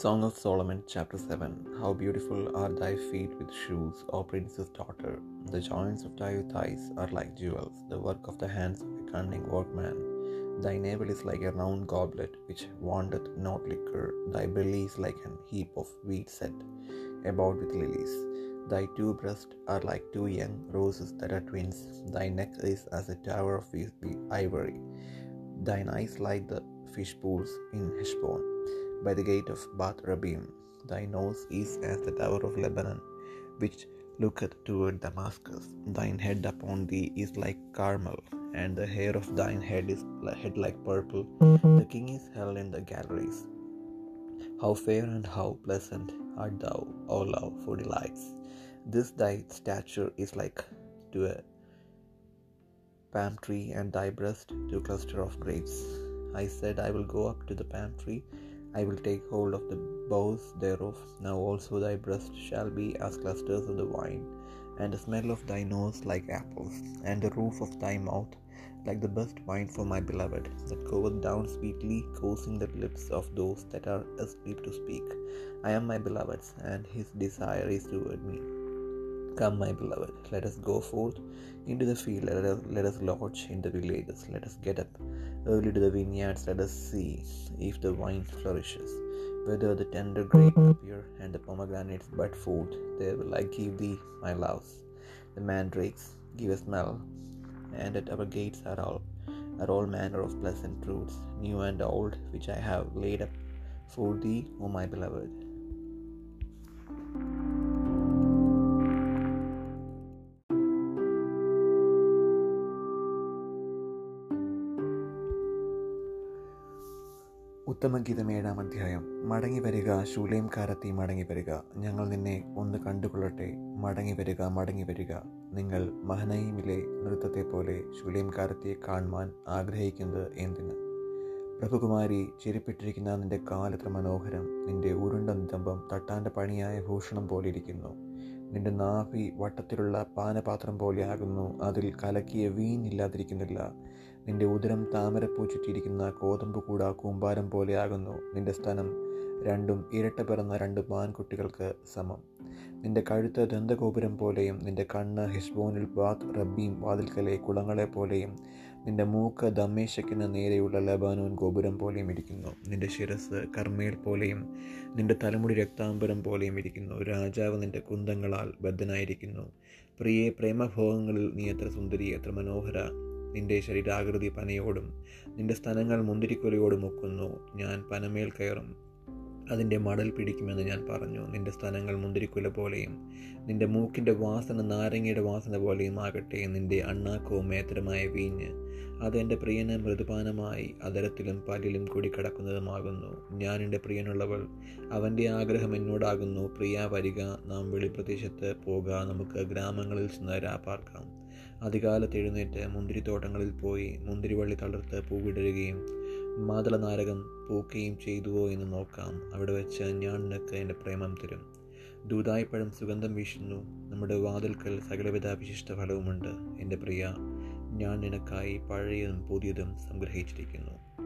Song of Solomon, chapter 7 How beautiful are thy feet with shoes, O princess daughter! The joints of thy thighs are like jewels, the work of the hands of a cunning workman. Thy navel is like a round goblet which wanteth not liquor, thy belly is like an heap of wheat set about with lilies. Thy two breasts are like two young roses that are twins, thy neck is as a tower of ivory, thine eyes like the fish pools in Heshbon by the gate of Bath Rabbim. Thy nose is as the tower of Lebanon, which looketh toward Damascus. Thine head upon thee is like Carmel, and the hair of thine head is head like purple. The king is held in the galleries. How fair and how pleasant art thou, O love, for delights! This thy stature is like to a palm tree, and thy breast to a cluster of grapes. I said, I will go up to the palm tree, I will take hold of the boughs thereof. Now also thy breast shall be as clusters of the vine, and the smell of thy nose like apples, and the roof of thy mouth like the best wine for my beloved, that goeth down sweetly, causing the lips of those that are asleep to speak. I am my beloved's, and his desire is toward me. Come, my beloved, let us go forth into the field, let us, let us lodge in the villages, let us get up early to the vineyards, let us see if the vine flourishes, whether the tender grape appear and the pomegranates bud forth. There will I give thee my loves. The mandrakes give a smell, and at our gates are all are all manner of pleasant fruits, new and old, which I have laid up for thee, O my beloved. ഉത്തമഗീതം ഏഴാം അധ്യായം. മടങ്ങി വരിക ശൂലേംകാരത്തി മടങ്ങി വരിക. ഞങ്ങൾ നിന്നെ ഒന്ന് കണ്ടുകൊള്ളട്ടെ. മടങ്ങി വരിക മടങ്ങി വരിക. നിങ്ങൾ മഹനയിമിലെ നൃത്തത്തെ പോലെ ശൂലേംകാരത്തിയെ കാണുവാൻ ആഗ്രഹിക്കുന്നത് എന്തിന്? പ്രഭുകുമാരി ചിരിപ്പിട്ടിരിക്കുന്ന നിന്റെ കാലത്ര മനോഹരം. നിന്റെ ഉരുണ്ട നിതമ്പം തട്ടാന്റെ പണിയായ ഭൂഷണം പോലെ ഇരിക്കുന്നു. നിന്റെ നാഭി വട്ടത്തിലുള്ള പാനപാത്രം പോലെയാകുന്നു അതിൽ കലക്കിയ വീൻ ഇല്ലാതിരിക്കുന്നില്ല നിന്റെ ഉദരം താമരപ്പൂ ചുറ്റിയിരിക്കുന്ന കോതമ്പ് കൂട കൂമ്പാരം പോലെയാകുന്നു നിന്റെ സ്ഥലം രണ്ടും ഇരട്ട പിറന്ന രണ്ട് മാൻകുട്ടികൾക്ക് സമം. നിന്റെ കഴുത്ത് ദന്തഗോപുരം പോലെയും നിന്റെ കണ്ണ് ഹിസ്ബോനിൽ ബാത്ത് റബ്ബീം വാതിൽക്കലെ കുളങ്ങളെ പോലെയും നിന്റെ മൂക്ക് ദമ്മേശക്കിന് നേരെയുള്ള ലബാനോൻ ഗോപുരം പോലെയും ഇരിക്കുന്നു. നിന്റെ ശിരസ് കർമ്മേൽ പോലെയും നിന്റെ തലമുടി രക്താംബരം പോലെയും ഇരിക്കുന്നു. രാജാവ് നിന്റെ കുന്തങ്ങളാൽ ബദ്ധനായിരിക്കുന്നു. പ്രിയെ പ്രേമഭോഗങ്ങളിൽ നീ എത്ര സുന്ദരി എത്ര മനോഹര. നിന്റെ ശരീരാകൃതി പനയോടും നിന്റെ സ്ഥലങ്ങൾ മുന്തിരിക്കൊലയോടും ഒക്കുന്നു ഞാൻ പനമേൽ കയറും. അതിന്റെ മടൽ പിടിക്കുമെന്ന് ഞാൻ പറഞ്ഞു. നിന്റെ സ്ഥലങ്ങൾ മുന്തിരിക്കുല പോലെയും നിന്റെ മൂക്കിന്റെ വാസന നാരങ്ങയുടെ വാസന പോലെയും ആകട്ടെ. നിന്റെ അണ്ണാക്കവും മേത്തരമായ വീഞ്ഞ് അത് അതെന്റെ പ്രിയന് മൃദുപാനമായി അതരത്തിലും പല്ലിലും കൂടി കിടക്കുന്നതുമാകുന്നു ഞാൻ എന്റെ പ്രിയനുള്ളവൾ. അവന്റെ ആഗ്രഹം എന്നോടാകുന്നു. പ്രിയ വരിക. നാം വെളിപ്രദേശത്ത് പോകുക നമുക്ക് ഗ്രാമങ്ങളിൽ ചെന്ന് രാപ്പാർക്കാം അധികാലത്ത് എഴുന്നേറ്റ് മുന്തിരിത്തോട്ടങ്ങളിൽ പോയി മുന്തിരിവള്ളി തളർത്ത് പൂവിടരുകയും മാതള നാരകം പൂക്കുകയും ചെയ്തുവോ എന്ന് നോക്കാം. അവിടെ വെച്ച് ഞാൻ നിനക്ക് എന്റെ പ്രേമം തരും. ദൂതായ്പഴം സുഗന്ധം വീശുന്നു. നമ്മുടെ വാതിൽക്കൽ സകലവിധ വിശിഷ്ട ഫലവുമുണ്ട് എന്റെ പ്രിയ ഞാൻ നിനക്കായി പഴയതും പുതിയതും സംഗ്രഹിച്ചിരിക്കുന്നു.